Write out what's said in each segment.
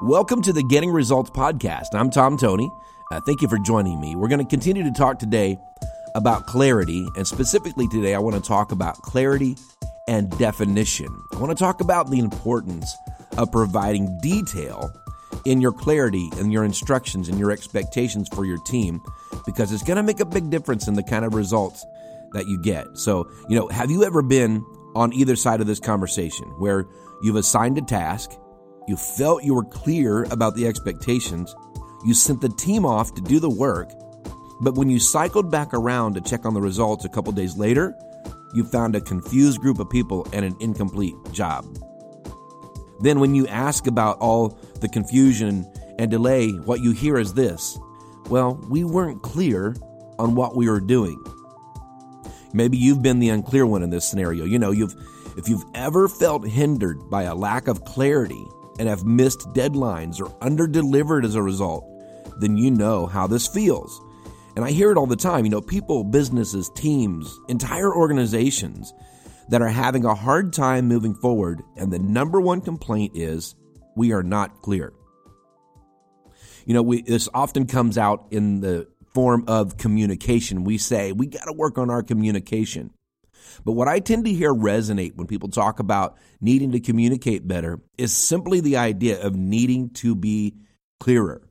Welcome to the Getting Results Podcast. I'm Tom Tony. Uh, thank you for joining me. We're going to continue to talk today about clarity, and specifically today, I want to talk about clarity and definition. I want to talk about the importance of providing detail in your clarity and your instructions and your expectations for your team because it's going to make a big difference in the kind of results that you get. So, you know, have you ever been on either side of this conversation where you've assigned a task? You felt you were clear about the expectations. You sent the team off to do the work. But when you cycled back around to check on the results a couple days later, you found a confused group of people and an incomplete job. Then, when you ask about all the confusion and delay, what you hear is this Well, we weren't clear on what we were doing. Maybe you've been the unclear one in this scenario. You know, you've if you've ever felt hindered by a lack of clarity and have missed deadlines or underdelivered as a result, then you know how this feels. And I hear it all the time, you know, people, businesses, teams, entire organizations that are having a hard time moving forward. And the number one complaint is we are not clear. You know, we, this often comes out in the form of communication. We say we got to work on our communication. But what I tend to hear resonate when people talk about needing to communicate better is simply the idea of needing to be clearer.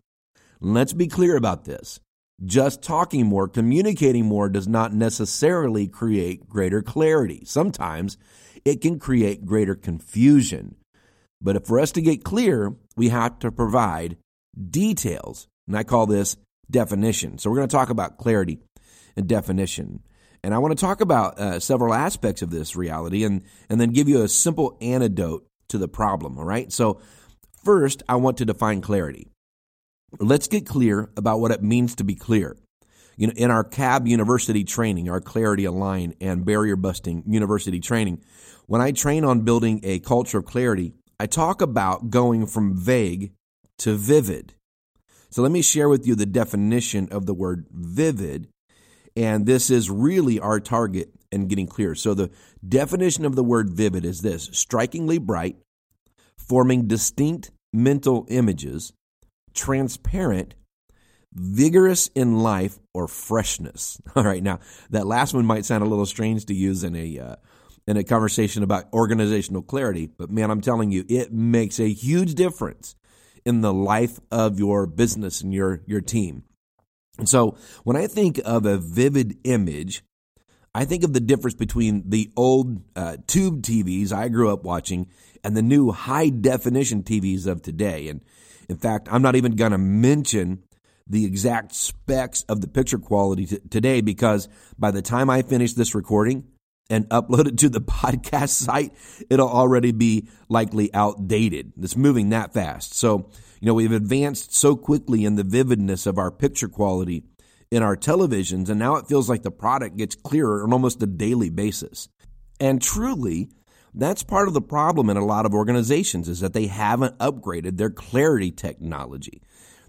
Let's be clear about this. Just talking more, communicating more does not necessarily create greater clarity. Sometimes it can create greater confusion. But for us to get clear, we have to provide details. And I call this definition. So we're going to talk about clarity and definition. And I want to talk about uh, several aspects of this reality and, and then give you a simple antidote to the problem. All right. So, first, I want to define clarity. Let's get clear about what it means to be clear. You know, in our CAB university training, our Clarity Align and Barrier Busting university training, when I train on building a culture of clarity, I talk about going from vague to vivid. So let me share with you the definition of the word vivid and this is really our target in getting clear. So the definition of the word vivid is this strikingly bright, forming distinct mental images, transparent, vigorous in life, or freshness. All right, now that last one might sound a little strange to use in a uh, in a conversation about organizational clarity, but man, I'm telling you, it makes a huge difference in the life of your business and your your team. And so when I think of a vivid image, I think of the difference between the old uh, tube TVs I grew up watching and the new high definition TVs of today. And in fact, I'm not even going to mention the exact specs of the picture quality t- today because by the time I finish this recording and upload it to the podcast site, it'll already be likely outdated. It's moving that fast. So you know, we've advanced so quickly in the vividness of our picture quality in our televisions, and now it feels like the product gets clearer on almost a daily basis. And truly, that's part of the problem in a lot of organizations is that they haven't upgraded their clarity technology.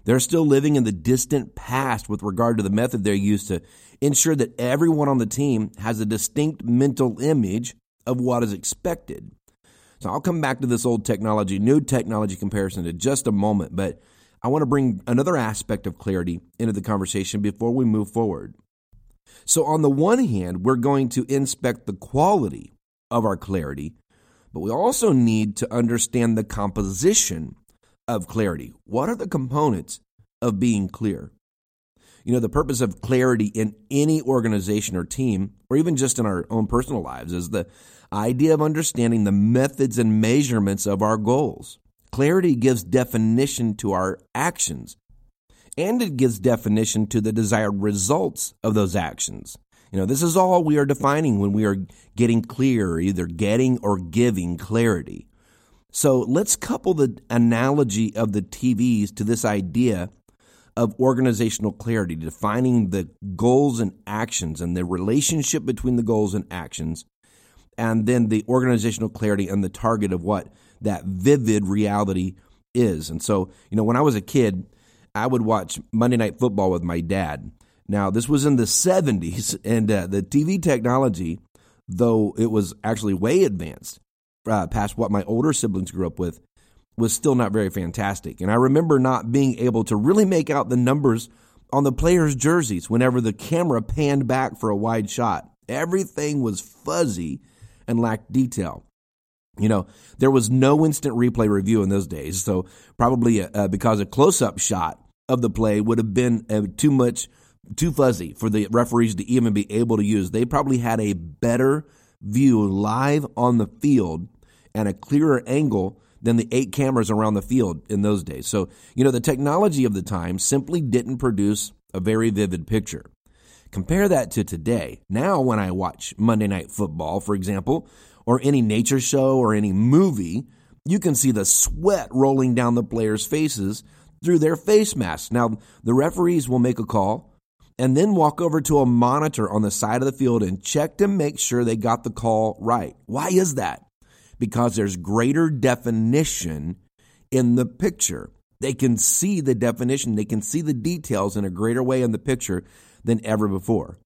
They're still living in the distant past with regard to the method they used to ensure that everyone on the team has a distinct mental image of what is expected. So I'll come back to this old technology, new technology comparison in just a moment, but I want to bring another aspect of clarity into the conversation before we move forward. So, on the one hand, we're going to inspect the quality of our clarity, but we also need to understand the composition of clarity. What are the components of being clear? You know, the purpose of clarity in any organization or team, or even just in our own personal lives, is the idea of understanding the methods and measurements of our goals. Clarity gives definition to our actions, and it gives definition to the desired results of those actions. You know, this is all we are defining when we are getting clear, either getting or giving clarity. So let's couple the analogy of the TVs to this idea of organizational clarity, defining the goals and actions and the relationship between the goals and actions and then the organizational clarity and the target of what that vivid reality is. And so, you know, when I was a kid, I would watch Monday Night Football with my dad. Now, this was in the 70s, and uh, the TV technology, though it was actually way advanced uh, past what my older siblings grew up with, was still not very fantastic. And I remember not being able to really make out the numbers on the players' jerseys whenever the camera panned back for a wide shot. Everything was fuzzy and lacked detail. You know, there was no instant replay review in those days, so probably uh, because a close up shot of the play would have been uh, too much, too fuzzy for the referees to even be able to use. They probably had a better view live on the field a clearer angle than the eight cameras around the field in those days. So, you know, the technology of the time simply didn't produce a very vivid picture. Compare that to today. Now, when I watch Monday Night Football, for example, or any nature show or any movie, you can see the sweat rolling down the players' faces through their face masks. Now, the referees will make a call and then walk over to a monitor on the side of the field and check to make sure they got the call right. Why is that? Because there's greater definition in the picture. They can see the definition, they can see the details in a greater way in the picture than ever before.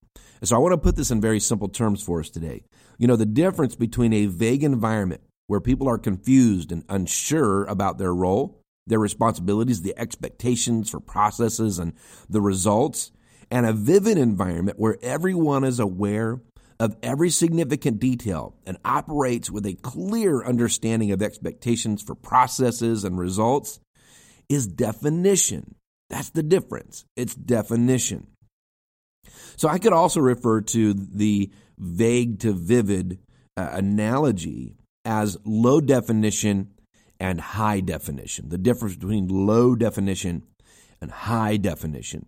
So I want to put this in very simple terms for us today. You know, the difference between a vague environment where people are confused and unsure about their role, their responsibilities, the expectations for processes and the results, and a vivid environment where everyone is aware of every significant detail and operates with a clear understanding of expectations for processes and results is definition. That's the difference. It's definition. So I could also refer to the vague to vivid uh, analogy as low definition and high definition. The difference between low definition and high definition.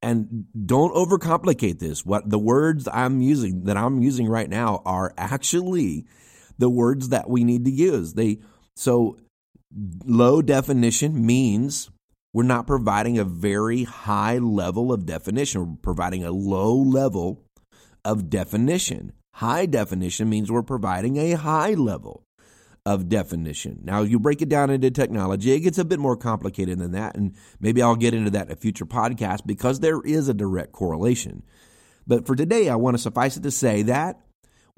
And don't overcomplicate this. What the words I'm using that I'm using right now are actually the words that we need to use. They so low definition means we're not providing a very high level of definition. We're providing a low level of definition. High definition means we're providing a high level of definition. Now, you break it down into technology, it gets a bit more complicated than that, and maybe I'll get into that in a future podcast because there is a direct correlation. But for today, I want to suffice it to say that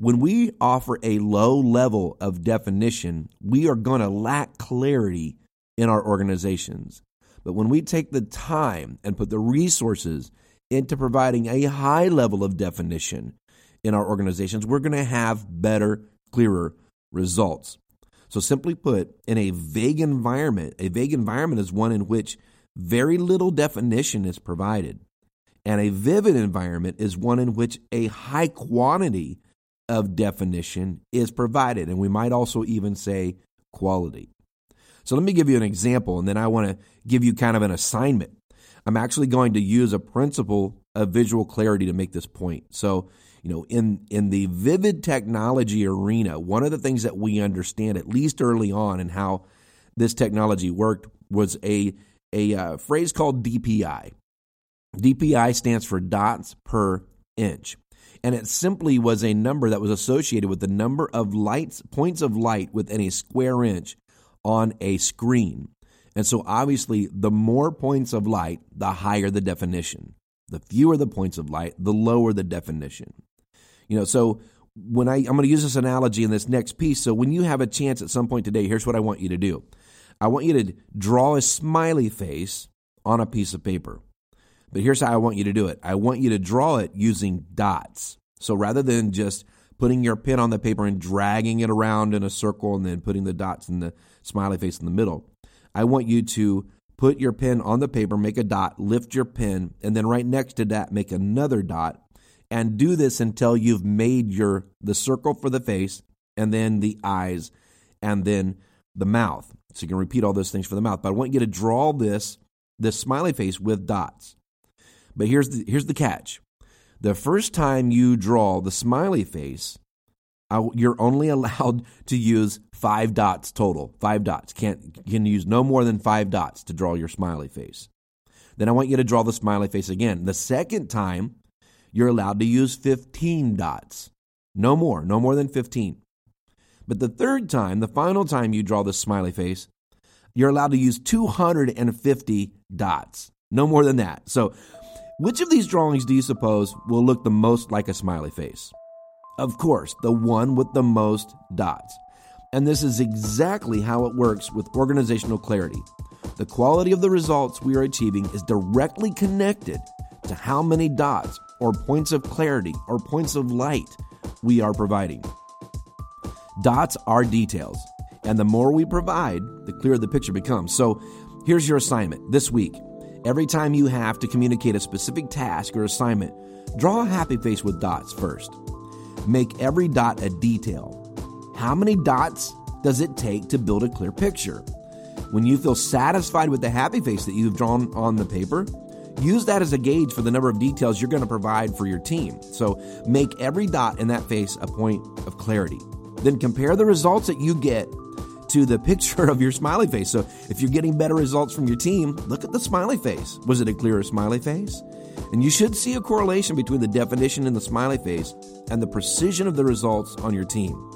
when we offer a low level of definition, we are going to lack clarity in our organizations. But when we take the time and put the resources into providing a high level of definition in our organizations, we're going to have better, clearer results. So, simply put, in a vague environment, a vague environment is one in which very little definition is provided. And a vivid environment is one in which a high quantity of definition is provided. And we might also even say quality. So, let me give you an example, and then I want to give you kind of an assignment. I'm actually going to use a principle of visual clarity to make this point. So, you know, in in the vivid technology arena, one of the things that we understand, at least early on, and how this technology worked, was a a uh, phrase called DPI. DPI stands for dots per inch, and it simply was a number that was associated with the number of lights points of light within a square inch on a screen. And so, obviously, the more points of light, the higher the definition. The fewer the points of light, the lower the definition. You know, so when I I'm going to use this analogy in this next piece. So when you have a chance at some point today, here's what I want you to do. I want you to draw a smiley face on a piece of paper. But here's how I want you to do it. I want you to draw it using dots. So rather than just putting your pen on the paper and dragging it around in a circle and then putting the dots in the smiley face in the middle, I want you to put your pen on the paper, make a dot, lift your pen, and then right next to that, make another dot and do this until you've made your the circle for the face and then the eyes and then the mouth. So you can repeat all those things for the mouth. But I want you to draw this this smiley face with dots. But here's the here's the catch. The first time you draw the smiley face, you're only allowed to use five dots total. Five dots. Can't can use no more than five dots to draw your smiley face. Then I want you to draw the smiley face again. The second time you're allowed to use 15 dots. No more, no more than 15. But the third time, the final time you draw the smiley face, you're allowed to use 250 dots. No more than that. So, which of these drawings do you suppose will look the most like a smiley face? Of course, the one with the most dots. And this is exactly how it works with organizational clarity. The quality of the results we are achieving is directly connected to how many dots or points of clarity or points of light we are providing. Dots are details, and the more we provide, the clearer the picture becomes. So here's your assignment this week. Every time you have to communicate a specific task or assignment, draw a happy face with dots first. Make every dot a detail. How many dots does it take to build a clear picture? When you feel satisfied with the happy face that you've drawn on the paper, use that as a gauge for the number of details you're going to provide for your team. So make every dot in that face a point of clarity. Then compare the results that you get to the picture of your smiley face. So if you're getting better results from your team, look at the smiley face. Was it a clearer smiley face? And you should see a correlation between the definition in the smiley face and the precision of the results on your team.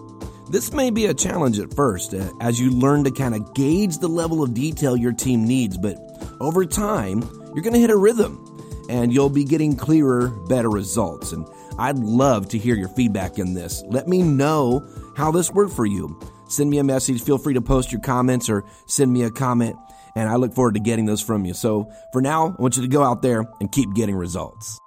This may be a challenge at first uh, as you learn to kind of gauge the level of detail your team needs, but over time, you're going to hit a rhythm and you'll be getting clearer, better results. And I'd love to hear your feedback in this. Let me know how this worked for you. Send me a message. Feel free to post your comments or send me a comment. And I look forward to getting those from you. So for now, I want you to go out there and keep getting results.